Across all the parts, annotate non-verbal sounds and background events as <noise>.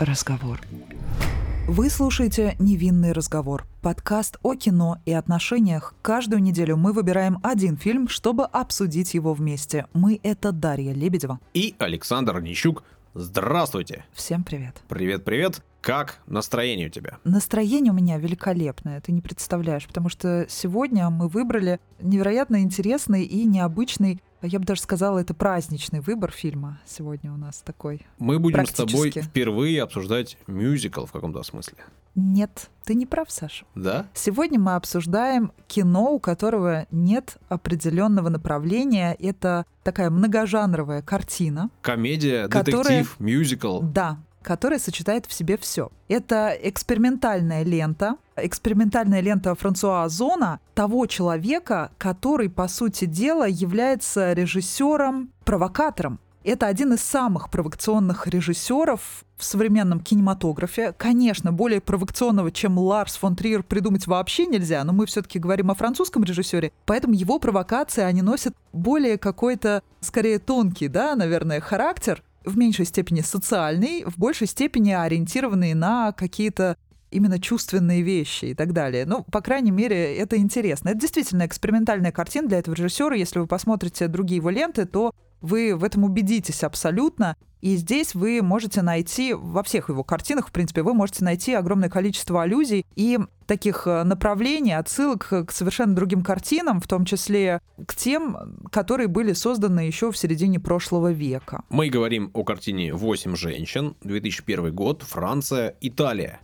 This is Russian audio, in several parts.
разговор. Вы слушаете «Невинный разговор» — подкаст о кино и отношениях. Каждую неделю мы выбираем один фильм, чтобы обсудить его вместе. Мы — это Дарья Лебедева. И Александр Нищук. Здравствуйте. Всем привет. Привет-привет. Как настроение у тебя? Настроение у меня великолепное, ты не представляешь, потому что сегодня мы выбрали невероятно интересный и необычный я бы даже сказала, это праздничный выбор фильма сегодня у нас такой. Мы будем с тобой впервые обсуждать мюзикл в каком-то смысле. Нет, ты не прав, Саша. Да? Сегодня мы обсуждаем кино, у которого нет определенного направления. Это такая многожанровая картина. Комедия, которая... детектив, мюзикл. Да, которая сочетает в себе все. Это экспериментальная лента, экспериментальная лента Франсуа Озона, того человека, который, по сути дела, является режиссером, провокатором. Это один из самых провокационных режиссеров в современном кинематографе. Конечно, более провокационного, чем Ларс фон Триер, придумать вообще нельзя, но мы все-таки говорим о французском режиссере, поэтому его провокации, они носят более какой-то, скорее, тонкий, да, наверное, характер, в меньшей степени социальный, в большей степени ориентированный на какие-то именно чувственные вещи и так далее. Ну, по крайней мере, это интересно. Это действительно экспериментальная картина для этого режиссера. Если вы посмотрите другие его ленты, то вы в этом убедитесь абсолютно. И здесь вы можете найти, во всех его картинах, в принципе, вы можете найти огромное количество аллюзий и таких э, направлений, отсылок к совершенно другим картинам, в том числе к тем, которые были созданы еще в середине прошлого века. Мы говорим о картине «Восемь женщин», 2001 год, Франция, Италия.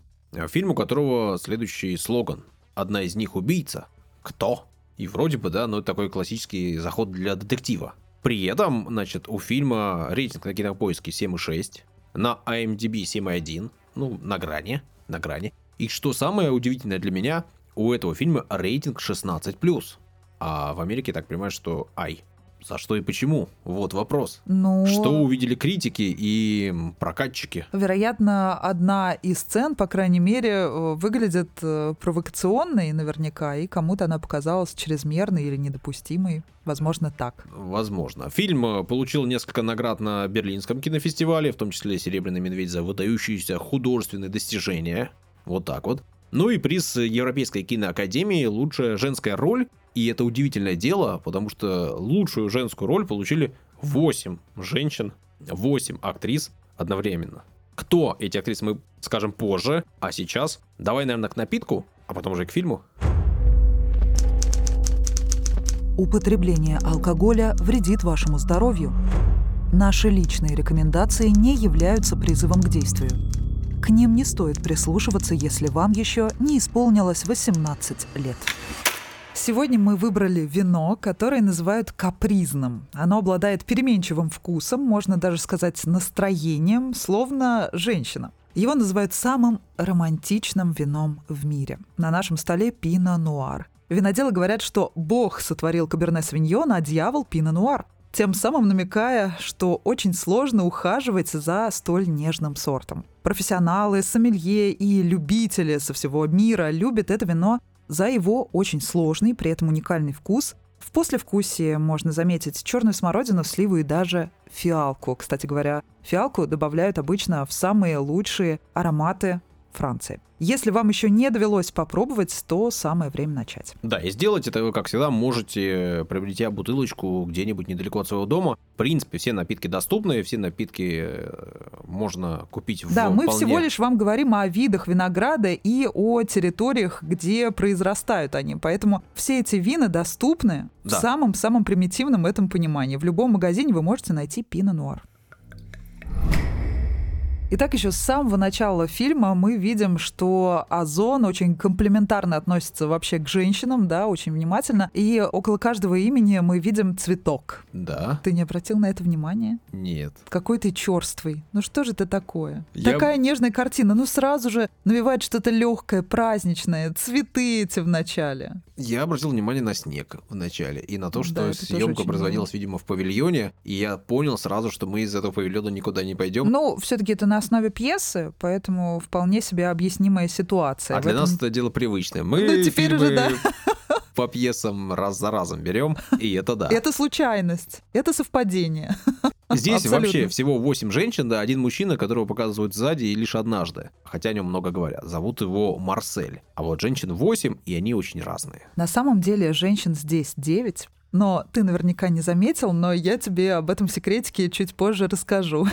Фильм, у которого следующий слоган. Одна из них убийца. Кто? И вроде бы, да, но это такой классический заход для детектива. При этом, значит, у фильма рейтинг на кинопоиске 7,6, на IMDb 7,1, ну, на грани, на грани. И что самое удивительное для меня, у этого фильма рейтинг 16+. А в Америке, так понимаю, что ай. За что и почему? Вот вопрос. Ну, что увидели критики и прокатчики? Вероятно, одна из сцен, по крайней мере, э, выглядит э, провокационной наверняка, и кому-то она показалась чрезмерной или недопустимой. Возможно, так. Возможно. Фильм э, получил несколько наград на Берлинском кинофестивале, в том числе «Серебряный медведь» за выдающиеся художественные достижения. Вот так вот. Ну и приз Европейской киноакадемии «Лучшая женская роль». И это удивительное дело, потому что лучшую женскую роль получили 8 женщин, 8 актрис одновременно. Кто эти актрисы, мы скажем позже. А сейчас давай, наверное, к напитку, а потом уже к фильму. Употребление алкоголя вредит вашему здоровью. Наши личные рекомендации не являются призывом к действию. К ним не стоит прислушиваться, если вам еще не исполнилось 18 лет. Сегодня мы выбрали вино, которое называют капризным. Оно обладает переменчивым вкусом, можно даже сказать настроением, словно женщина. Его называют самым романтичным вином в мире. На нашем столе пино нуар. Виноделы говорят, что Бог сотворил каберне свиньон, а дьявол пино нуар тем самым намекая, что очень сложно ухаживать за столь нежным сортом. Профессионалы, сомелье и любители со всего мира любят это вино за его очень сложный, при этом уникальный вкус. В послевкусии можно заметить черную смородину, сливу и даже фиалку. Кстати говоря, фиалку добавляют обычно в самые лучшие ароматы Франции. Если вам еще не довелось попробовать, то самое время начать. Да, и сделать это вы, как всегда, можете, приобретя бутылочку где-нибудь недалеко от своего дома. В принципе, все напитки доступны, все напитки э, можно купить в Да, мы вполне... всего лишь вам говорим о видах винограда и о территориях, где произрастают они. Поэтому все эти вина доступны да. в самом-самом примитивном этом понимании. В любом магазине вы можете найти пино нуар. Итак, еще с самого начала фильма мы видим, что Озон очень комплементарно относится вообще к женщинам, да, очень внимательно. И около каждого имени мы видим цветок. Да. Ты не обратил на это внимание? Нет. Какой ты черствый. Ну что же это такое? Я... Такая нежная картина. Ну сразу же навевает что-то легкое, праздничное, цветы эти в начале. Я обратил внимание на снег в начале и на то, что да, съемка производилась, видимо, в павильоне, и я понял сразу, что мы из этого павильона никуда не пойдем. Ну, все-таки это на основе пьесы, поэтому вполне себе объяснимая ситуация. А для этом... нас это дело привычное. Мы ну, теперь фильмы... уже, да. по пьесам раз за разом берем, и это да. Это случайность, это совпадение. Здесь Абсолютно. вообще всего 8 женщин, да, один мужчина, которого показывают сзади и лишь однажды. Хотя о нем много говорят. Зовут его Марсель. А вот женщин 8, и они очень разные. На самом деле женщин здесь 9, но ты наверняка не заметил, но я тебе об этом секретике чуть позже расскажу.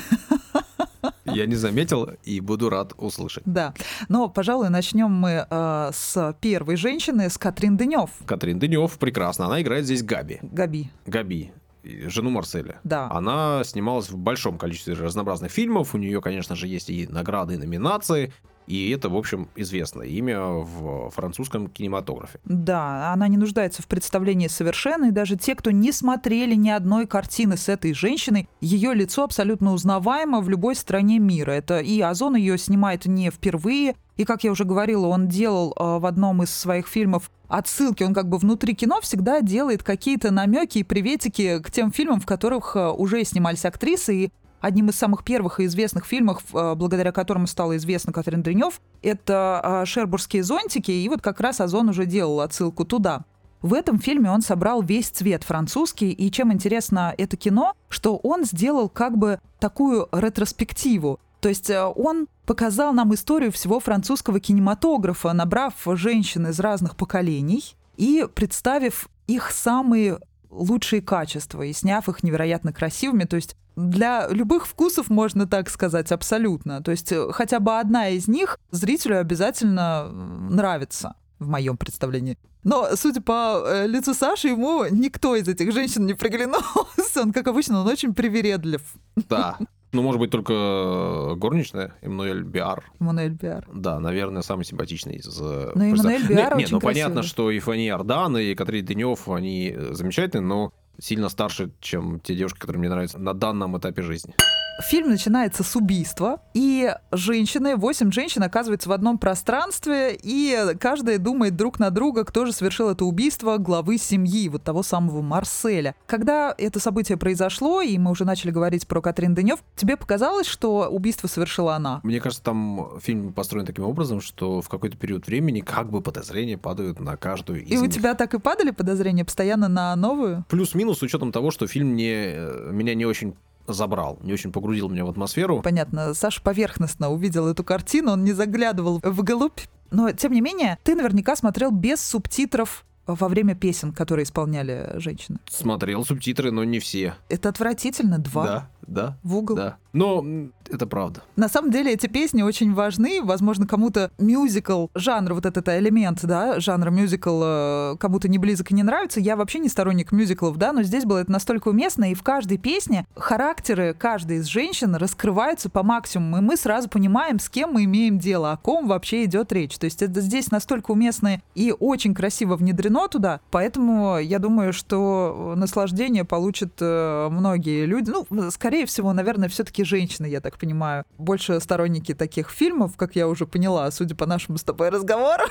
<laughs> Я не заметил и буду рад услышать. Да. Но, пожалуй, начнем мы э, с первой женщины, с Катрин Дынев. Катрин Дынев прекрасно. Она играет здесь Габи. Габи. Габи, жену Марселя. Да. Она снималась в большом количестве разнообразных фильмов. У нее, конечно же, есть и награды, и номинации. И это, в общем, известное имя в французском кинематографе. Да, она не нуждается в представлении совершенно, и даже те, кто не смотрели ни одной картины с этой женщиной, ее лицо абсолютно узнаваемо в любой стране мира. Это и Озон ее снимает не впервые, и, как я уже говорила, он делал э, в одном из своих фильмов отсылки, он как бы внутри кино всегда делает какие-то намеки и приветики к тем фильмам, в которых э, уже снимались актрисы, и одним из самых первых и известных фильмов, э, благодаря которому стала известна Катрин Дренев, это э, «Шербургские зонтики», и вот как раз Озон уже делал отсылку туда. В этом фильме он собрал весь цвет французский, и чем интересно это кино, что он сделал как бы такую ретроспективу. То есть э, он показал нам историю всего французского кинематографа, набрав женщин из разных поколений и представив их самые лучшие качества и сняв их невероятно красивыми. То есть для любых вкусов, можно так сказать, абсолютно. То есть э, хотя бы одна из них зрителю обязательно нравится, в моем представлении. Но, судя по э, лицу Саши, ему никто из этих женщин не приглянулся. Он, как обычно, он очень привередлив. Да. Ну, может быть, только горничная Эммануэль Биар. Эммануэль Биар. Да, наверное, самый симпатичный из... Но Эммануэль Биар Нет, ну понятно, что и Фани Ардан, и Катрин Денев, они замечательные, но сильно старше, чем те девушки, которые мне нравятся на данном этапе жизни. Фильм начинается с убийства, и женщины, восемь женщин оказываются в одном пространстве, и каждая думает друг на друга, кто же совершил это убийство главы семьи, вот того самого Марселя. Когда это событие произошло, и мы уже начали говорить про Катрин Денев, тебе показалось, что убийство совершила она? Мне кажется, там фильм построен таким образом, что в какой-то период времени как бы подозрения падают на каждую из И у них. тебя так и падали подозрения постоянно на новую? Плюс-минус с учетом того, что фильм не, э, меня не очень забрал, не очень погрузил меня в атмосферу. Понятно, Саша поверхностно увидел эту картину, он не заглядывал вглубь. Но, тем не менее, ты наверняка смотрел без субтитров во время песен, которые исполняли женщины. Смотрел субтитры, но не все. Это отвратительно. Два Да, да, в угол. да. Но это правда. На самом деле эти песни очень важны. Возможно, кому-то мюзикл, жанр, вот этот элемент, да, жанр мюзикл э, кому-то не близок и не нравится. Я вообще не сторонник мюзиклов, да, но здесь было это настолько уместно, и в каждой песне характеры каждой из женщин раскрываются по максимуму, и мы сразу понимаем, с кем мы имеем дело, о ком вообще идет речь. То есть это здесь настолько уместно и очень красиво внедрено туда, поэтому я думаю, что наслаждение получат э, многие люди. Ну, скорее всего, наверное, все-таки женщины, я так понимаю, больше сторонники таких фильмов, как я уже поняла, судя по нашему с тобой разговору.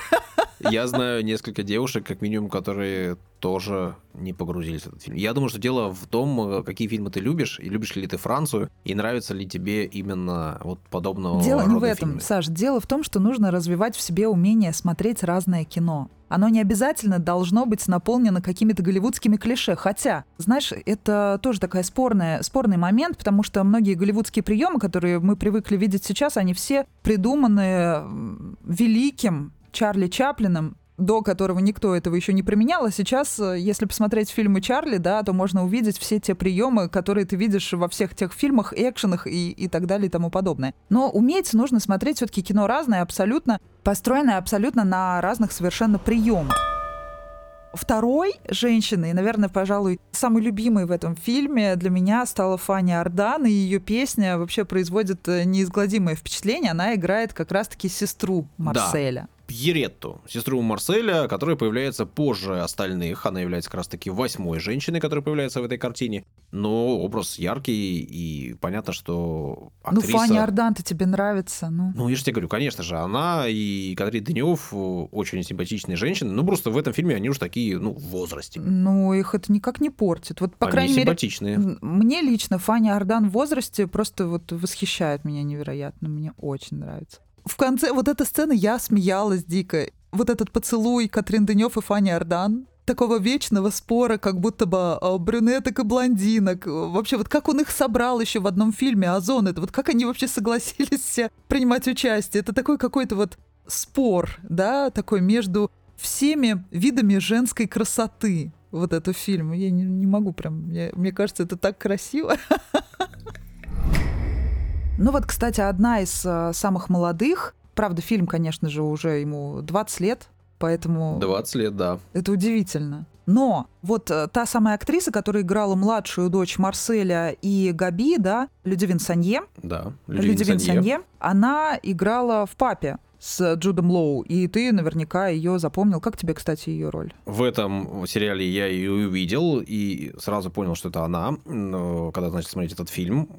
Я знаю несколько девушек, как минимум, которые тоже не погрузились в этот фильм. Я думаю, что дело в том, какие фильмы ты любишь, и любишь ли ты Францию, и нравится ли тебе именно вот подобного Дело не в этом, фильмы. Саш. Дело в том, что нужно развивать в себе умение смотреть разное кино. Оно не обязательно должно быть наполнено какими-то голливудскими клише. Хотя, знаешь, это тоже такая спорная, спорный момент, потому что многие голливудские приемы, которые мы привыкли видеть сейчас, они все придуманы великим Чарли Чаплином, до которого никто этого еще не применял, а сейчас, э, если посмотреть фильмы Чарли, да, то можно увидеть все те приемы, которые ты видишь во всех тех фильмах, экшенах и, и так далее и тому подобное. Но уметь нужно смотреть все-таки кино разное, абсолютно построенное абсолютно на разных совершенно приемах. Второй женщиной, и, наверное, пожалуй, самой любимой в этом фильме для меня стала Фанни Ардан, и ее песня вообще производит э, неизгладимое впечатление. Она играет как раз-таки сестру Марселя. Пьеретту, сестру Марселя, которая появляется позже остальных. Она является как раз-таки восьмой женщиной, которая появляется в этой картине. Но образ яркий, и понятно, что актриса... Ну, Фанни Ардан-то тебе нравится, ну. Ну, я же тебе говорю, конечно же, она и Катрин Денев очень симпатичные женщины. Ну, просто в этом фильме они уж такие, ну, в возрасте. Ну, их это никак не портит. Вот, по они крайней мере, симпатичные. м, мне лично Фанни Ардан в возрасте просто вот восхищает меня невероятно. Мне очень нравится. В конце вот эта сцена я смеялась дико. Вот этот поцелуй Катрин Денев и Фанни Ардан. такого вечного спора, как будто бы а, брюнеток и блондинок. Вообще, вот как он их собрал еще в одном фильме «Озон», это вот как они вообще согласились все принимать участие. Это такой какой-то вот спор, да, такой между всеми видами женской красоты. Вот этот фильм. Я не, не могу прям... Я, мне кажется, это так красиво. <laughs> Ну вот, кстати, одна из э, самых молодых, правда, фильм, конечно же, уже ему 20 лет, поэтому... 20 лет, да. Это удивительно. Но вот э, та самая актриса, которая играла младшую дочь Марселя и Габи, да, Людивин Санье, Да, Людивин Санье, она играла в «Папе» с Джудом Лоу, и ты наверняка ее запомнил. Как тебе, кстати, ее роль? В этом сериале я ее увидел и сразу понял, что это она, когда начал смотреть этот фильм.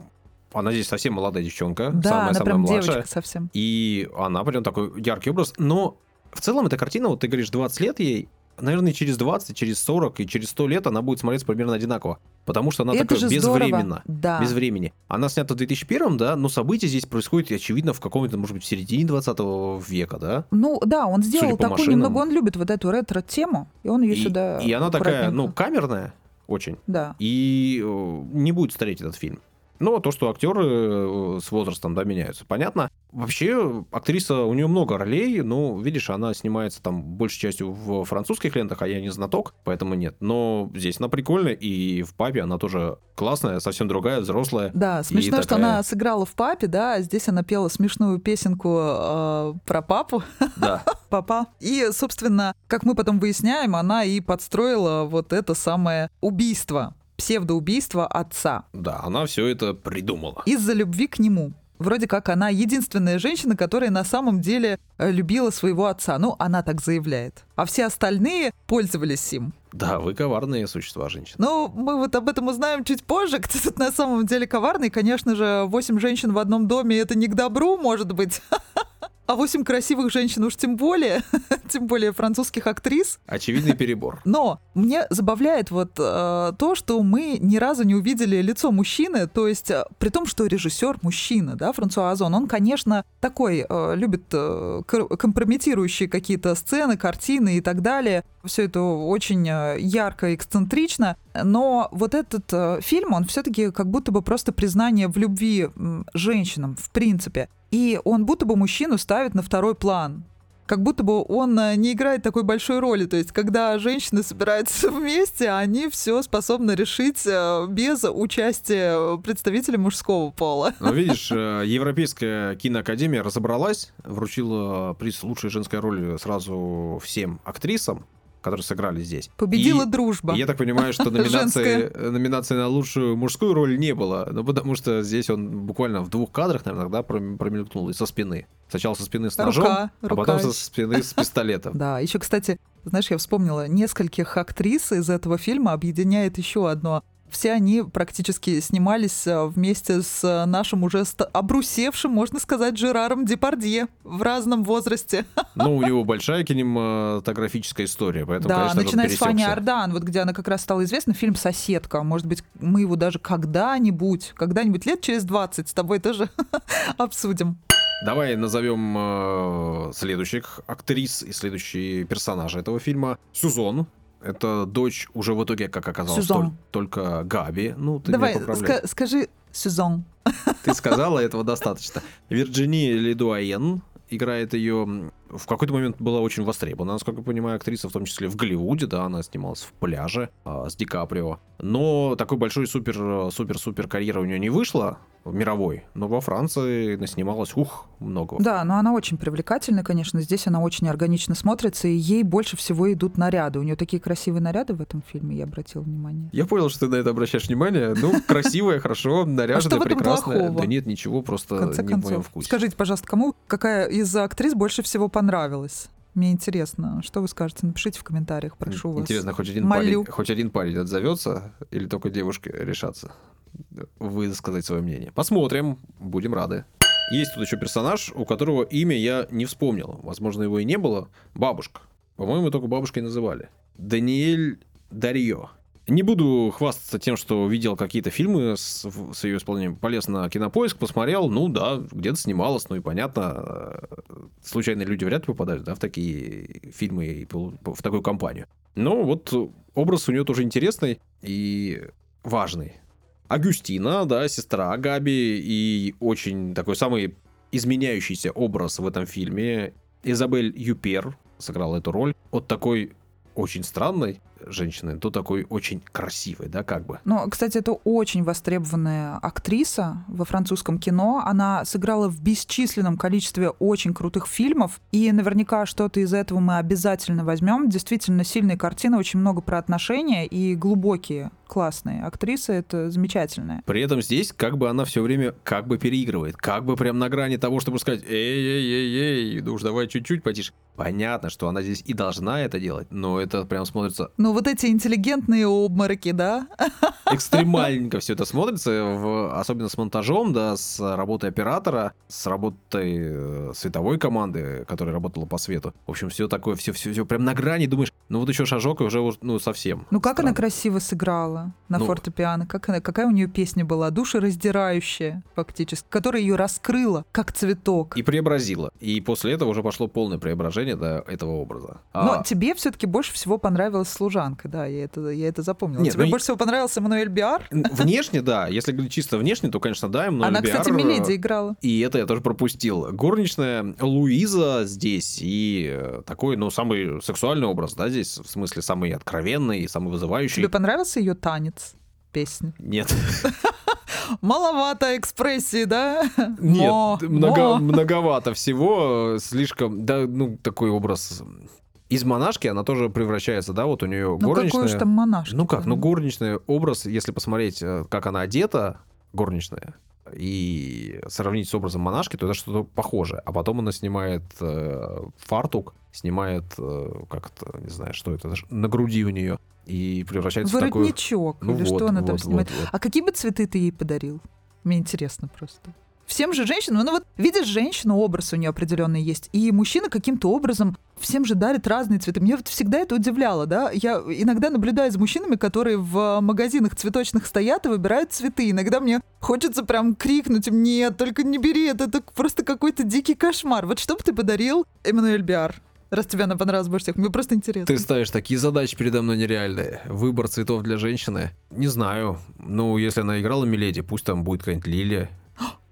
Она здесь совсем молодая девчонка, Да, самая она самая прям младшая. девочка совсем. И она прям такой яркий образ. Но в целом эта картина, вот ты говоришь, 20 лет ей, наверное, через 20, через 40 и через 100 лет она будет смотреться примерно одинаково. Потому что она Это такая безвременно. Да. Без времени. Она снята в 2001, да, но события здесь происходят, очевидно, в каком-то, может быть, середине 20 века, да? Ну да, он сделал Судя такую машинам. немного, он любит вот эту ретро-тему, и он ее И, сюда и она такая, ну, камерная очень. Да. И э, не будет стареть этот фильм. Но то, что актеры э, с возрастом, да, меняются, понятно. Вообще, актриса, у нее много ролей, но, видишь, она снимается там большей частью в французских лентах, а я не знаток, поэтому нет. Но здесь она прикольная, и в папе она тоже классная, совсем другая, взрослая. Да, смешно, что такая- она сыграла в папе, да, а здесь она пела смешную песенку э, про папу, Да, <laughs> папа. И, собственно, как мы потом выясняем, она и подстроила вот это самое убийство, псевдоубийство отца да, она все это придумала. из-за любви к нему. Вроде как она единственная женщина, которая на самом деле э, любила своего отца. Ну, она так заявляет. А все остальные пользовались им. Да, вы коварные существа, женщины. Ну, мы вот об этом узнаем чуть позже, кто тут на самом деле коварный. Конечно же, восемь женщин в одном доме — это не к добру, может быть. <laughs> А восемь красивых женщин уж тем более, <laughs> тем более французских актрис. Очевидный перебор. Но мне забавляет вот э, то, что мы ни разу не увидели лицо мужчины, то есть э, при том, что режиссер мужчина, да, Франсуа Озон, он, конечно, такой э, любит э, компрометирующие какие-то сцены, картины и так далее. Все это очень э, ярко, эксцентрично, но вот этот э, фильм, он все-таки как будто бы просто признание в любви женщинам, в принципе. И он будто бы мужчину ставит на второй план как будто бы он э, не играет такой большой роли. То есть, когда женщины собираются <laughs> вместе, они все способны решить э, без участия представителей мужского пола. Ну, видишь, э, Европейская киноакадемия разобралась, вручила приз лучшей женской роли сразу всем актрисам, которые сыграли здесь. Победила И- дружба. и я так понимаю, что <laughs> номинации, Женская. номинации на лучшую мужскую роль не было. Ну, потому что здесь он буквально в двух кадрах, наверное, да, пром- промелькнул и со спины. Сначала со спины с ножом, Рука, а рука потом со спины с <laughs> пистолетом. Да, еще, кстати, знаешь, я вспомнила, нескольких актрис из этого фильма объединяет еще одно. Все они практически снимались э, вместе с э, нашим уже обрусевшим, можно сказать, Жераром Депардье в разном возрасте. <laughs> Ну, у него большая кинематографическая история, поэтому, да, конечно, начиная с пересекся. Ардан, вот где она как раз стала известна, фильм «Соседка». Может быть, мы его даже когда-нибудь, когда-нибудь лет через 20 с тобой тоже <laughs> обсудим. Давай назовем э, следующих актрис и следующие персонажи этого фильма. Сюзон. Это дочь уже в итоге, как оказалось, толь- только Габи. Ну, ты Давай, ска- скажи «Сюзон». Ты сказала, этого достаточно. Вирджини Ледуаен играет ее в какой-то момент была очень востребована, насколько я понимаю, актриса, в том числе в Голливуде, да, она снималась в пляже а, с Ди Каприо. Но такой большой супер-супер-супер карьеры у нее не вышла, мировой, но во Франции наснималась, ух, много. Да, но она очень привлекательная, конечно. Здесь она очень органично смотрится, и ей больше всего идут наряды. У нее такие красивые наряды в этом фильме, я обратила внимание. Я понял, что ты на это обращаешь внимание. Ну, красивая, хорошо, <laughs> А наряженная, прекрасная. Да нет, ничего, просто не в моем вкусе. скажите, пожалуйста, кому какая из актрис больше всего понравилась? Мне интересно, что вы скажете? Напишите в комментариях, прошу вас. Интересно, хоть один, Молю. парень, хоть один парень отзовется или только девушки решатся высказать свое мнение. Посмотрим, будем рады. Есть тут еще персонаж, у которого имя я не вспомнил. Возможно, его и не было. Бабушка. По-моему, только бабушкой называли. Даниэль Дарье. Не буду хвастаться тем, что видел какие-то фильмы с, с ее исполнением. Полез на кинопоиск, посмотрел, ну да, где-то снималась, ну и понятно, э, случайные люди вряд ли попадают да, в такие фильмы и в такую компанию. Но вот образ у нее тоже интересный и важный. Агюстина, да, сестра Габи, и очень такой самый изменяющийся образ в этом фильме. Изабель Юпер сыграла эту роль. Вот такой очень странной женщины, то такой очень красивой, да, как бы. Ну, кстати, это очень востребованная актриса во французском кино. Она сыграла в бесчисленном количестве очень крутых фильмов, и наверняка что-то из этого мы обязательно возьмем. Действительно сильные картины, очень много про отношения и глубокие классные актрисы, это замечательная. При этом здесь как бы она все время как бы переигрывает, как бы прям на грани того, чтобы сказать, эй-эй-эй-эй, ну уж давай чуть-чуть потише. Понятно, что она здесь и должна это делать, но это прям смотрится... Ну вот эти интеллигентные обмороки, да? <laughs> Экстремальненько все это смотрится, в, особенно с монтажом, да, с работой оператора, с работой э, световой команды, которая работала по свету. В общем, все такое, все, все, все прям на грани, думаешь, ну вот еще шажок, и уже, ну, совсем. Ну как странно. она красиво сыграла на ну, фортепиано, как она, какая у нее песня была, душераздирающая фактически, которая ее раскрыла, как цветок. И преобразила. И после этого уже пошло полное преображение до этого образа. А... Но тебе все-таки больше всего понравилась служанка, да, я это, я это запомнил. Нет, тебе ну, больше всего понравился Эммануэль Биар? Внешне, да. Если говорить чисто внешне, то, конечно, да, Эммануэль Она, Биар. кстати, Миледи играла. И это я тоже пропустил. Горничная Луиза здесь и э, такой, ну, самый сексуальный образ, да, здесь, в смысле, самый откровенный, самый вызывающий. Тебе понравился ее танец? песни? Нет. <laughs> Маловато экспрессии, да? Нет, мо, много, мо. многовато всего, слишком, да, ну, такой образ из монашки она тоже превращается, да, вот у нее ну, горничная. какой же там монашка? Ну как, ну горничный образ, если посмотреть, э, как она одета, горничная, и сравнить с образом монашки, то это что-то похожее. А потом она снимает э, фартук, снимает э, как-то, не знаю, что это, на груди у нее, и превращается Воротничок, в такой... Ну или вот, что она вот, там снимает. Вот, вот. А какие бы цветы ты ей подарил? Мне интересно просто. Всем же женщинам, ну вот видишь женщину, образ у нее определенный есть, и мужчина каким-то образом всем же дарит разные цветы. Мне вот всегда это удивляло, да. Я иногда наблюдаю за мужчинами, которые в магазинах цветочных стоят и выбирают цветы. Иногда мне хочется прям крикнуть им, нет, только не бери, это, это просто какой-то дикий кошмар. Вот что бы ты подарил, Эммануэль Биар? раз тебе она понравилась больше всех. Мне просто интересно. Ты ставишь такие задачи передо мной нереальные. Выбор цветов для женщины. Не знаю. Ну, если она играла Миледи, пусть там будет какая-нибудь лилия.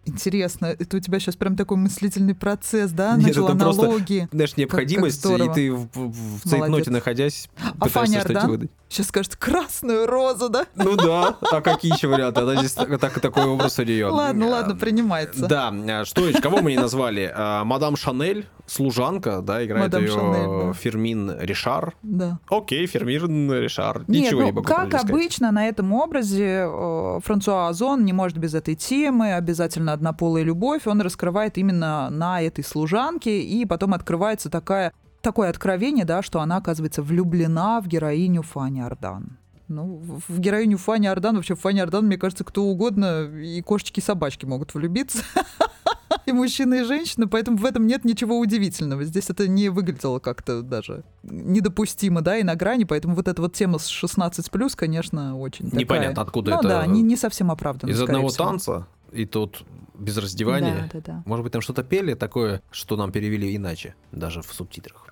Интересно, это у тебя сейчас прям такой мыслительный процесс, да? Нет, Начал это аналогии. просто, знаешь, необходимость, как, как и ты в, в, в цейтноте находясь, а пытаешься что-то выдать. Сейчас скажет красную розу, да? Ну да, а какие еще варианты? Она здесь так, такой образ у нее. Ладно, ладно, принимается. Да, что еще, кого мы не назвали? А, мадам Шанель, служанка, да, играет Мадам ее Шанель, да. Фермин Ришар. Да. Окей, Фермин Ришар. Нет, Ничего ну, не могу Как обычно на этом образе э, Франсуа Озон не может без этой темы, обязательно однополая любовь, он раскрывает именно на этой служанке, и потом открывается такая такое откровение, да, что она, оказывается, влюблена в героиню Фани Ардан. Ну, в героиню Фани Ардан, вообще Фани Ардан, мне кажется, кто угодно, и кошечки, и собачки могут влюбиться. <laughs> И мужчины, и женщины, поэтому в этом нет ничего удивительного. Здесь это не выглядело как-то даже недопустимо, да, и на грани, поэтому вот эта вот тема с 16+, конечно, очень Непонятно, такая... откуда ну, это... да, не, не совсем оправданно, Из одного всего. танца и тут без раздевания. Да, да, да. Может быть, там что-то пели такое, что нам перевели иначе, даже в субтитрах.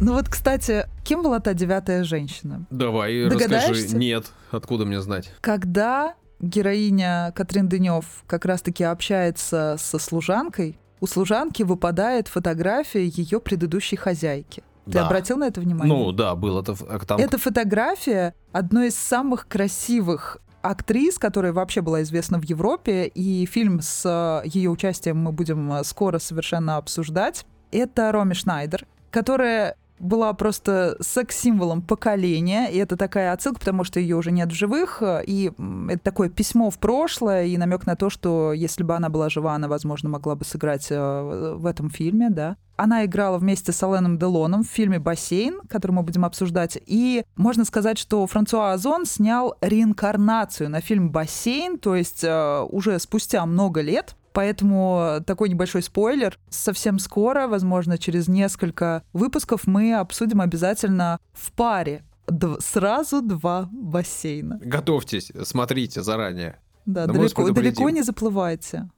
Ну вот, кстати, кем была та девятая женщина? Давай, расскажи. Нет, откуда мне знать? Когда героиня Катрин Дынев как раз-таки общается со служанкой, у служанки выпадает фотография ее предыдущей хозяйки. Ты да. обратил на это внимание? Ну да, было это там. Эта фотография одной из самых красивых актрис, которая вообще была известна в Европе, и фильм с э, ее участием мы будем э, скоро совершенно обсуждать. Это Роми Шнайдер, которая была просто секс-символом поколения, и это такая отсылка, потому что ее уже нет в живых, и это такое письмо в прошлое, и намек на то, что если бы она была жива, она, возможно, могла бы сыграть э, в этом фильме, да. Она играла вместе с Аленом Делоном в фильме «Бассейн», который мы будем обсуждать. И можно сказать, что Франсуа Озон снял реинкарнацию на фильм «Бассейн», то есть э, уже спустя много лет Поэтому такой небольшой спойлер. Совсем скоро, возможно, через несколько выпусков мы обсудим обязательно в паре Д- сразу два бассейна. Готовьтесь, смотрите заранее. Да, вас далеко, далеко не заплывайте.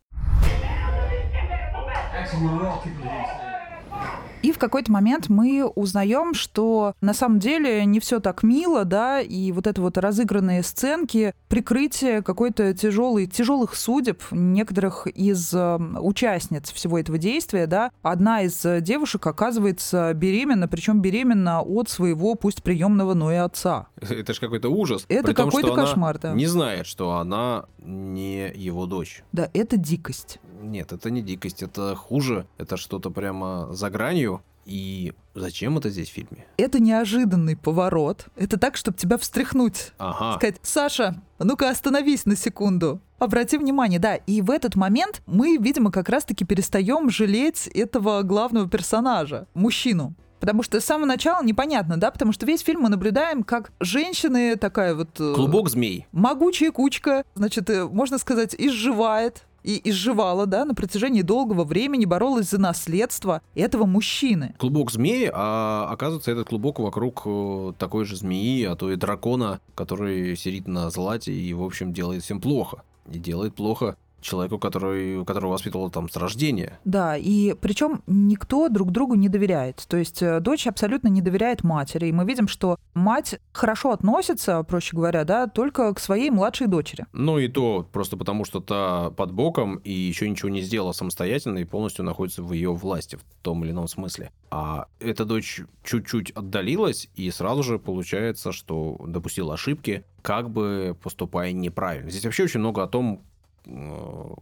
И в какой-то момент мы узнаем, что на самом деле не все так мило, да, и вот это вот разыгранные сценки, прикрытие какой-то тяжелой, тяжелых судеб некоторых из э, участниц всего этого действия, да. Одна из девушек оказывается беременна, причем беременна от своего, пусть приемного, но и отца. <laughs> Это же какой-то ужас. Это какой-то кошмар, да. Не знает, что она не его дочь. Да, это дикость. Нет, это не дикость, это хуже. Это что-то прямо за гранью. И зачем это здесь в фильме? Это неожиданный поворот. Это так, чтобы тебя встряхнуть. Ага. сказать, Саша, ну-ка остановись на секунду. Обрати внимание, да, и в этот момент мы, видимо, как раз-таки перестаем жалеть этого главного персонажа, мужчину. Потому что с самого начала непонятно, да, потому что весь фильм мы наблюдаем, как женщины такая вот... э, Клубок змей. Могучая кучка, значит, э, можно сказать, изживает и изживала, да, на протяжении долгого времени боролась за наследство этого мужчины. Клубок змеи, а оказывается, этот клубок вокруг э, такой же змеи, а то и дракона, который сидит на злате и, в общем, делает всем плохо. И делает плохо человеку, который, которого воспитывал там с рождения. Да, и причем никто друг другу не доверяет. То есть э, дочь абсолютно не доверяет матери. И мы видим, что мать хорошо относится, проще говоря, да, только к своей младшей дочери. Ну и то просто потому, что та под боком и еще ничего не сделала самостоятельно и полностью находится в ее власти в том или ином смысле. А эта дочь чуть-чуть отдалилась и сразу же получается, что допустила ошибки, как бы поступая неправильно. Здесь вообще очень много о том,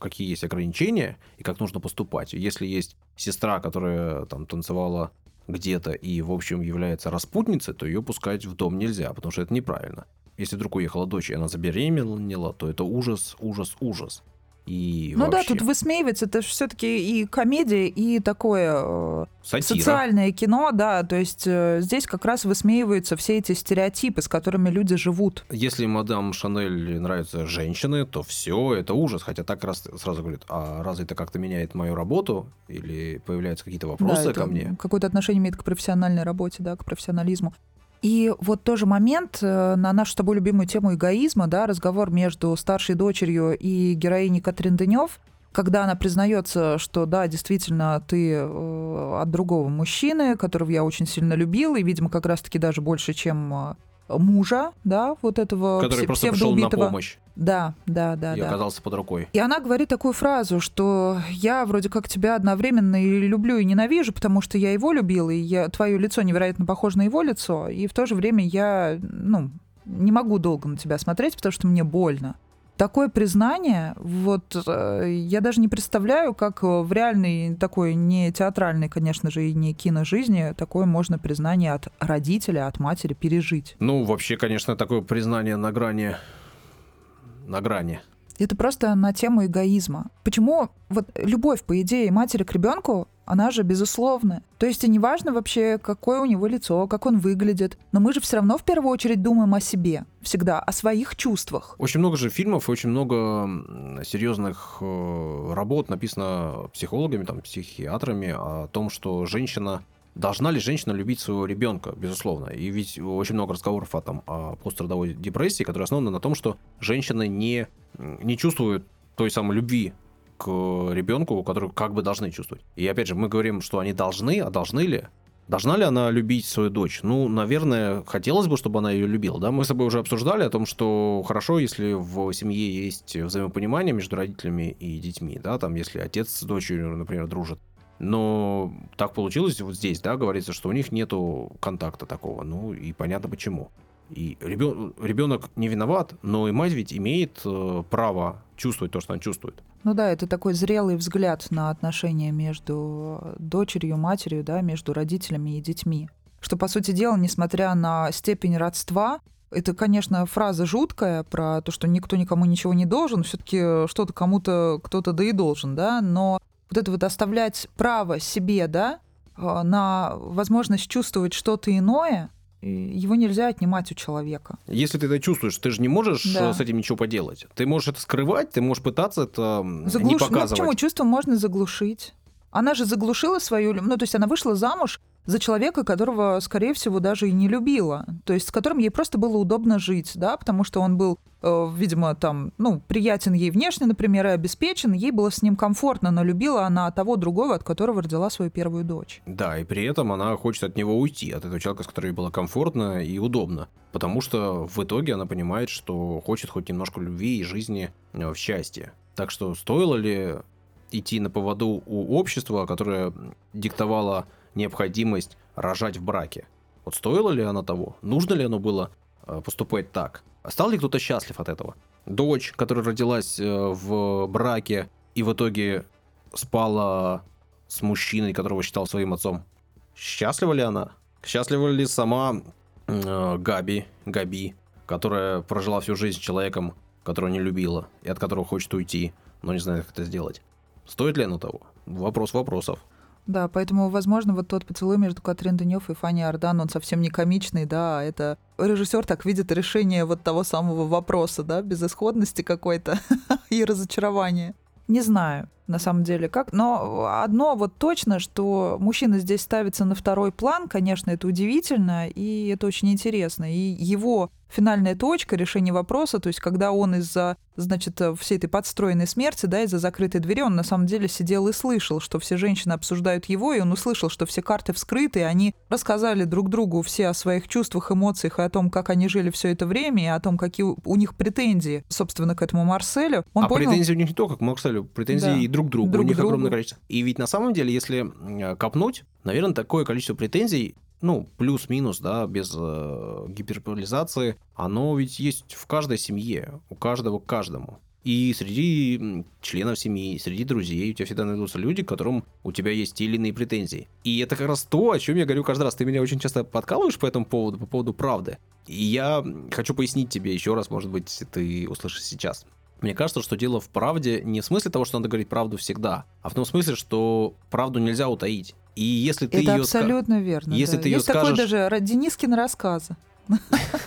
какие есть ограничения и как нужно поступать. Если есть сестра, которая там танцевала где-то и, в общем, является распутницей, то ее пускать в дом нельзя, потому что это неправильно. Если вдруг уехала дочь, и она забеременела, то это ужас, ужас, ужас. И ну да, вообще тут высмеивается, это все-таки и комедия, и такое э, сатира. социальное кино, да, то есть э, здесь как раз высмеиваются все эти стереотипы, с которыми люди живут. Если мадам Шанель нравятся женщины, то все это ужас. Хотя так раз сразу говорит, а разве это как-то меняет мою работу? Или появляются какие-то вопросы да, ко мне? Какое-то отношение имеет к профессиональной работе, да, к профессионализму. И вот тоже момент э, на нашу с тобой любимую тему эгоизма, да, разговор между старшей дочерью и героиней Катрин Дынев, когда она признается, что да, действительно, ты э, от другого мужчины, которого я очень сильно любил, и, видимо, как раз-таки даже больше, чем э, мужа, да, вот этого Который просто пришел на помощь Да, да, да, и да. оказался под рукой. И она говорит такую фразу, что я вроде как тебя одновременно и люблю, и ненавижу, потому что я его любила, и я, твое лицо невероятно похоже на его лицо, и в то же время я, ну, не могу долго на тебя смотреть, потому что мне больно. Такое признание, вот э, я даже не представляю, как э, в реальной такой не театральной, конечно же, и не киножизни такое можно признание от родителя, от матери пережить. Ну, вообще, конечно, такое признание на грани... На грани. Это просто на тему эгоизма. Почему вот любовь, по идее, матери к ребенку, она же безусловная. То есть и неважно вообще, какое у него лицо, как он выглядит, но мы же все равно в первую очередь думаем о себе, всегда, о своих чувствах. Очень много же фильмов очень много серьезных э, работ написано психологами, там, психиатрами о том, что женщина Должна ли женщина любить своего ребенка, безусловно. И ведь очень много разговоров о, там, о пострадовой депрессии, которая основана на том, что женщины не, не чувствуют той самой любви к ребенку, которую как бы должны чувствовать. И опять же, мы говорим, что они должны, а должны ли? Должна ли она любить свою дочь? Ну, наверное, хотелось бы, чтобы она ее любила. Да? Мы с тобой уже обсуждали о том, что хорошо, если в семье есть взаимопонимание между родителями и детьми. Да? Там, если отец с дочерью, например, дружит. Но так получилось вот здесь, да, говорится, что у них нету контакта такого. Ну, и понятно почему. И ребен... ребенок не виноват, но и мать ведь имеет э, право чувствовать то, что она чувствует. Ну да, это такой зрелый взгляд на отношения между дочерью, матерью, да, между родителями и детьми. Что, по сути дела, несмотря на степень родства, это, конечно, фраза жуткая про то, что никто никому ничего не должен, все-таки что-то кому-то кто-то да и должен, да, но вот это вот оставлять право себе, да, на возможность чувствовать что-то иное, его нельзя отнимать у человека. Если ты это чувствуешь, ты же не можешь Да. с этим ничего поделать. Ты можешь это скрывать, ты можешь пытаться это м, не Заглуш- Ну, показывать. почему чувство можно заглушить? Она же заглушила свою... Ну, то есть она вышла замуж за человека, которого, скорее всего, даже и не любила. То есть с которым ей просто было удобно жить, да, потому что он был, э, видимо, там, ну, приятен ей внешне, например, и обеспечен, ей было с ним комфортно, но любила она того другого, от которого родила свою первую дочь. Да, и при этом она хочет от него уйти, от этого человека, с которым ей было комфортно и удобно. Потому что в итоге она понимает, что хочет хоть немножко любви и жизни э, в счастье. Так что стоило ли идти на поводу у общества, которое диктовало необходимость рожать в браке. Вот стоило ли оно того? Нужно ли оно было э, поступать так? Стал ли кто-то счастлив от этого? Дочь, которая родилась э, в браке и в итоге спала с мужчиной, которого считал своим отцом, счастлива ли она? Счастлива ли сама э, Габи, Габи, которая прожила всю жизнь с человеком, которого не любила и от которого хочет уйти, но не знает, как это сделать? Стоит ли оно того? Вопрос вопросов. Да, поэтому, возможно, вот тот поцелуй между Катрин Денев и Фанни Ардан, он совсем не комичный, да, а это режиссер так видит решение вот того самого вопроса, да, безысходности какой-то <laughs> и разочарования. Не знаю, на самом деле, как. Но одно вот точно, что мужчина здесь ставится на второй план, конечно, это удивительно, и это очень интересно. И его финальная точка решения вопроса, то есть когда он из-за, значит, всей этой подстроенной смерти, да, из-за закрытой двери, он на самом деле сидел и слышал, что все женщины обсуждают его, и он услышал, что все карты вскрыты, и они рассказали друг другу все о своих чувствах, эмоциях и о том, как они жили все это время, и о том, какие у них претензии, собственно, к этому Марселю. Он а понял... претензии у них не только к Марселю, претензии да. и друг другу, друг у них другу. огромное количество. И ведь на самом деле, если э, копнуть, наверное, такое количество претензий ну, плюс-минус, да, без э, гиперболизации, оно ведь есть в каждой семье, у каждого к каждому. И среди членов семьи, среди друзей у тебя всегда найдутся люди, к которым у тебя есть те или иные претензии. И это как раз то, о чем я говорю каждый раз. Ты меня очень часто подкалываешь по этому поводу, по поводу правды. И я хочу пояснить тебе еще раз, может быть, ты услышишь сейчас. Мне кажется, что дело в правде не в смысле того, что надо говорить правду всегда, а в том смысле, что правду нельзя утаить. И если ты это ее абсолютно верно. Если да. ты Есть ее скажешь... такой даже Денискин рассказы. <laughs>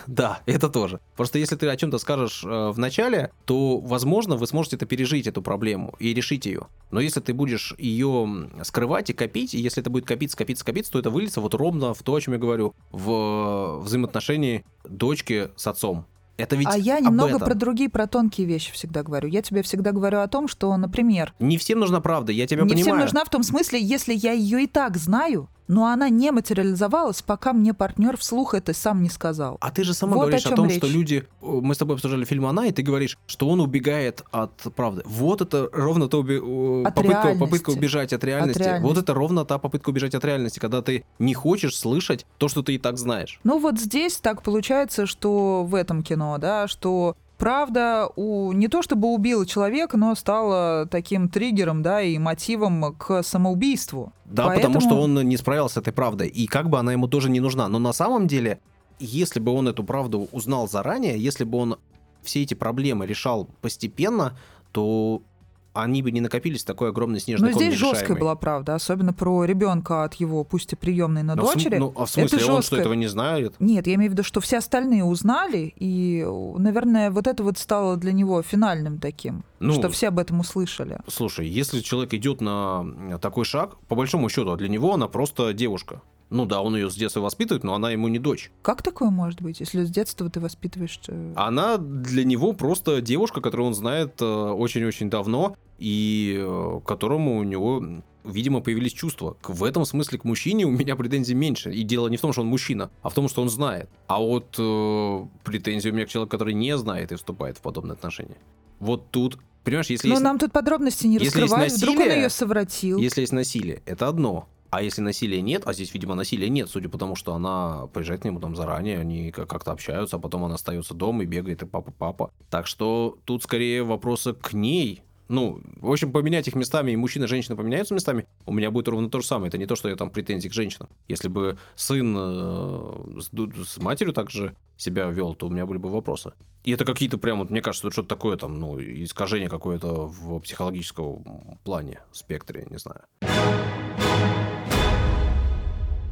Да, это тоже. Просто если ты о чем-то скажешь э, в начале, то, возможно, вы сможете это пережить, эту проблему, и решить ее. Но если ты будешь ее скрывать и копить, и если это будет копиться, копиться, копиться, то это выльется вот ровно в то, о чем я говорю, в взаимоотношении дочки с отцом. Это ведь а я немного про другие, про тонкие вещи всегда говорю. Я тебе всегда говорю о том, что, например... Не всем нужна правда, я тебя не понимаю. Не всем нужна в том смысле, если я ее и так знаю, но она не материализовалась, пока мне партнер вслух это сам не сказал. А ты же сама вот говоришь о, о том, речь. что люди... Мы с тобой обсуждали фильм «Она», и ты говоришь, что он убегает от правды. Вот это ровно то уби... от попытка, попытка убежать от реальности. от реальности. Вот это ровно та попытка убежать от реальности, когда ты не хочешь слышать то, что ты и так знаешь. Ну вот здесь так получается, что в этом кино, да, что правда у, не то чтобы убила человека, но стала таким триггером, да, и мотивом к самоубийству. Да, Поэтому... потому что он не справился с этой правдой, и как бы она ему тоже не нужна. Но на самом деле, если бы он эту правду узнал заранее, если бы он все эти проблемы решал постепенно, то они бы не накопились такой огромной снежной Но здесь жесткая была правда, особенно про ребенка от его, пусть и приемной, но, но дочери. В, ну, а в смысле, это он что, этого не знает? Нет, я имею в виду, что все остальные узнали, и, наверное, вот это вот стало для него финальным таким, ну, что все об этом услышали. Слушай, если человек идет на такой шаг, по большому счету, а для него она просто девушка. Ну да, он ее с детства воспитывает, но она ему не дочь. Как такое может быть, если с детства ты воспитываешь? Э, она для него просто девушка, которую он знает э, очень-очень давно, и э, которому у него видимо, появились чувства. В этом смысле к мужчине у меня претензий меньше. И дело не в том, что он мужчина, а в том, что он знает. А вот э, претензии у меня к человеку, который не знает и вступает в подобные отношения. Вот тут Понимаешь, если Но есть... нам тут подробности не если раскрывают, насилие, вдруг он ее совратил. Если есть насилие, это одно. А если насилия нет, а здесь, видимо, насилия нет, судя по тому, что она приезжает к нему там заранее, они как-то общаются, а потом она остается дома и бегает, и папа-папа. Так что тут скорее вопросы к ней, ну, в общем, поменять их местами, и мужчина и женщина поменяются местами, у меня будет ровно то же самое. Это не то, что я там претензии к женщинам. Если бы сын э, с, с матерью также себя вел, то у меня были бы вопросы. И это какие-то прям, вот, мне кажется, что-то такое там, ну, искажение какое-то в психологическом плане, спектре, не знаю.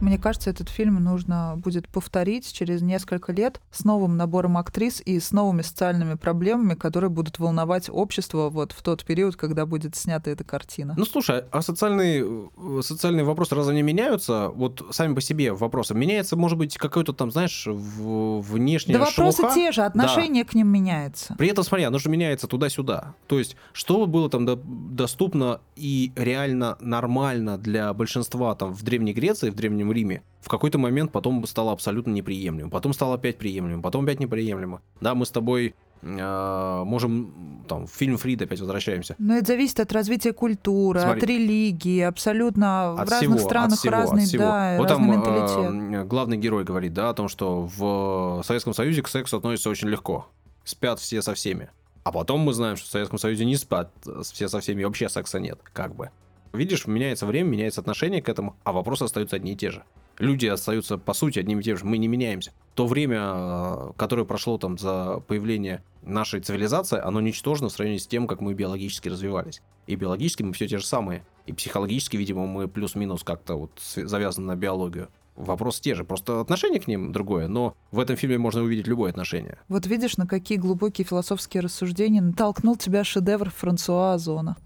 Мне кажется, этот фильм нужно будет повторить через несколько лет с новым набором актрис и с новыми социальными проблемами, которые будут волновать общество вот в тот период, когда будет снята эта картина. Ну, слушай, а социальные, э, социальные вопросы разве не меняются? Вот сами по себе вопросы. Меняется, может быть, какой-то там, знаешь, внешняя Да вопросы шелуха? те же, отношение к ним меняется. При этом, смотри, оно же меняется туда-сюда. То есть, что было там до- доступно и реально нормально для большинства там в Древней Греции, в Древнем Риме, в какой-то момент потом стало абсолютно неприемлемым. Потом стало опять приемлемым, потом опять неприемлемо. Да, мы с тобой э, можем, там, в фильм Фрида опять возвращаемся. Но это зависит от развития культуры, Смотри. от религии, абсолютно в От разных всего, странах от всего, разный, от всего. да, вот разный там менталитет. э, главный герой говорит, да, о том, что в Советском Союзе к сексу относятся очень легко. Спят все со всеми. А потом мы знаем, что в Советском Союзе не спят все со всеми, вообще секса нет, как бы. Видишь, меняется время, меняется отношение к этому, а вопросы остаются одни и те же. Люди остаются, по сути, одними и теми же. Мы не меняемся. То время, э, которое прошло там за появление нашей цивилизации, оно ничтожно в сравнении с тем, как мы биологически развивались. И биологически мы все те же самые. И психологически, видимо, мы плюс-минус как-то вот завязаны на биологию. Вопрос те же, просто отношение к ним другое, но в этом фильме можно увидеть любое отношение. Вот видишь, на какие глубокие философские рассуждения натолкнул тебя шедевр Франсуа Озона.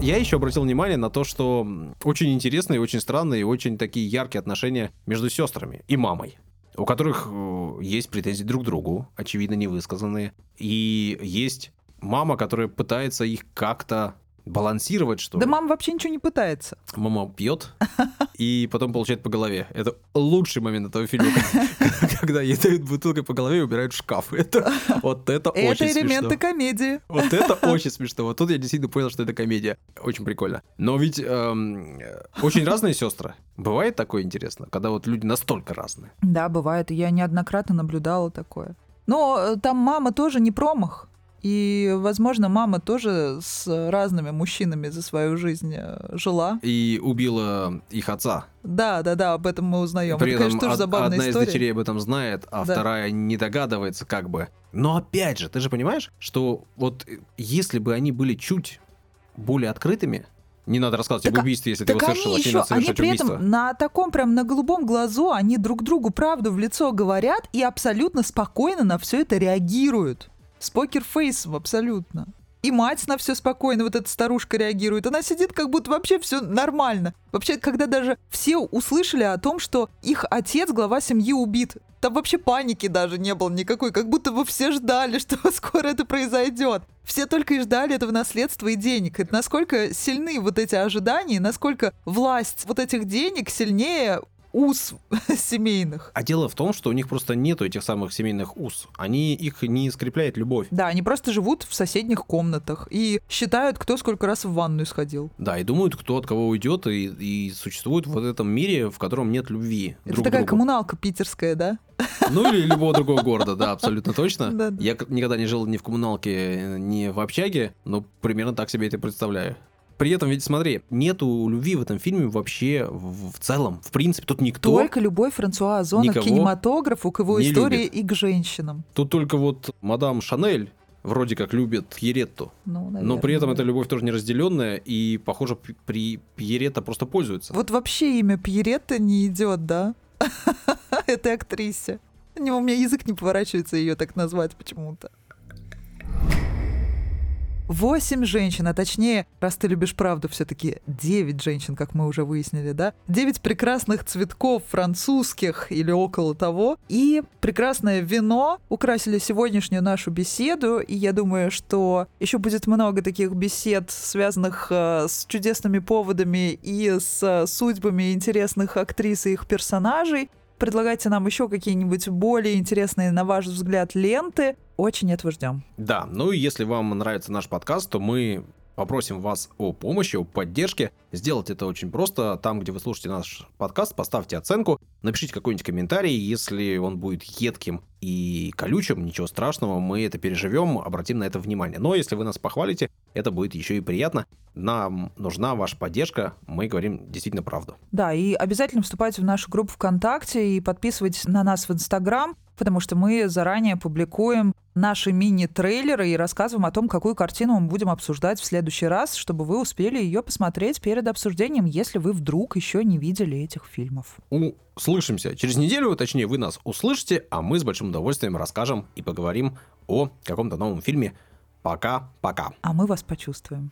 Я еще обратил внимание на то, что очень интересные, очень странные очень такие яркие отношения между сестрами и мамой, у которых э, есть претензии друг к другу, очевидно невысказанные, и есть мама, которая пытается их как-то балансировать, что Да ли. мама вообще ничего не пытается. Мама пьет <laughs> и потом получает по голове. Это лучший момент этого фильма, <laughs> когда ей дают бутылкой по голове и убирают шкаф. Это <laughs> вот это Это очень элементы смешно. комедии. Вот это очень смешно. Вот тут я действительно понял, что это комедия. Очень прикольно. Но ведь эм, очень разные сестры. Бывает такое интересно, когда вот люди настолько разные. Да, бывает. Я неоднократно наблюдала такое. Но э, там мама тоже не промах. И, возможно, мама тоже с разными мужчинами за свою жизнь э, жила. И убила их отца. Да, да, да, об этом мы узнаем. При Это, этом конечно, тоже од- забавная одна из история. дочерей об этом знает, а Да. вторая не догадывается как бы. Но опять же, ты же понимаешь, что вот э, если бы они были чуть более открытыми, не надо рассказывать Так об а- убийстве, если ты Так его они совершила, не еще, они при убийство. этом на таком прям на голубом глазу, они друг другу правду в лицо говорят и абсолютно спокойно на все это реагируют. С покерфейсом абсолютно. И мать на все спокойно, вот эта старушка реагирует. Она сидит, как будто вообще все нормально. Вообще, когда даже все услышали о том, что их отец, глава семьи, убит, там вообще паники даже не было никакой, как будто бы все ждали, <laughs> что скоро это произойдет. Все только и ждали этого наследства и денег. Это насколько сильны вот эти ожидания, насколько власть вот этих денег сильнее уз <laughs> семейных. А дело в том, что у них просто нету этих самых семейных уз. Они их не скрепляет любовь. Да, они просто живут в соседних комнатах и считают, кто сколько раз в ванную сходил. Да, и думают, кто от кого уйдет, и, и существует вот этом мире, в котором нет любви Это друг такая другу. коммуналка питерская, да? Ну или любого другого города, да, абсолютно точно. <laughs> Да, да. Я никогда не жил ни в коммуналке, ни в общаге, но примерно так себе это представляю. При этом, ведь смотри, нету любви в этом фильме вообще в, в целом. В принципе, тут никто. Только любовь Франсуа Озона к кинематографу, к его истории любит. и к женщинам. Тут только вот мадам Шанель вроде как любит Пьеретту. Ну, Но при этом наверное, эта да. любовь тоже неразделенная, и, похоже, при Пьеретта просто пользуется. Вот вообще имя Пьеретта не идет, да? <laughs> Этой актрисе. У меня язык не поворачивается ее так назвать почему-то. Восемь женщин, а точнее, раз ты любишь правду, все-таки девять женщин, как мы уже выяснили, да? Девять прекрасных цветков французских или около того. И прекрасное вино украсили сегодняшнюю нашу беседу. И я думаю, что еще будет много таких бесед, связанных э, с чудесными поводами и с э, судьбами интересных актрис и их персонажей. Предлагайте нам еще какие-нибудь более интересные, на ваш взгляд, ленты. Очень этого ждем. Да, ну и если вам нравится наш подкаст, то мы попросим вас о помощи, о поддержке. Сделать это очень просто. Там, где вы слушаете наш подкаст, поставьте оценку, напишите какой-нибудь комментарий. Если он будет едким и колючим, ничего страшного, мы это переживем, обратим на это внимание. Но если вы нас похвалите, это будет еще и приятно. Нам нужна ваша поддержка, мы говорим действительно правду. Да, и обязательно вступайте в нашу группу ВКонтакте и подписывайтесь на нас в Инстаграм, потому что мы заранее публикуем наши мини-трейлеры и рассказываем о том, какую картину мы будем обсуждать в следующий раз, чтобы вы успели ее посмотреть перед обсуждением, если вы вдруг еще не видели этих фильмов. Услышимся. Через неделю, точнее, вы нас услышите, а мы с большим удовольствием расскажем и поговорим о каком-то новом фильме. Пока-пока. А мы вас почувствуем.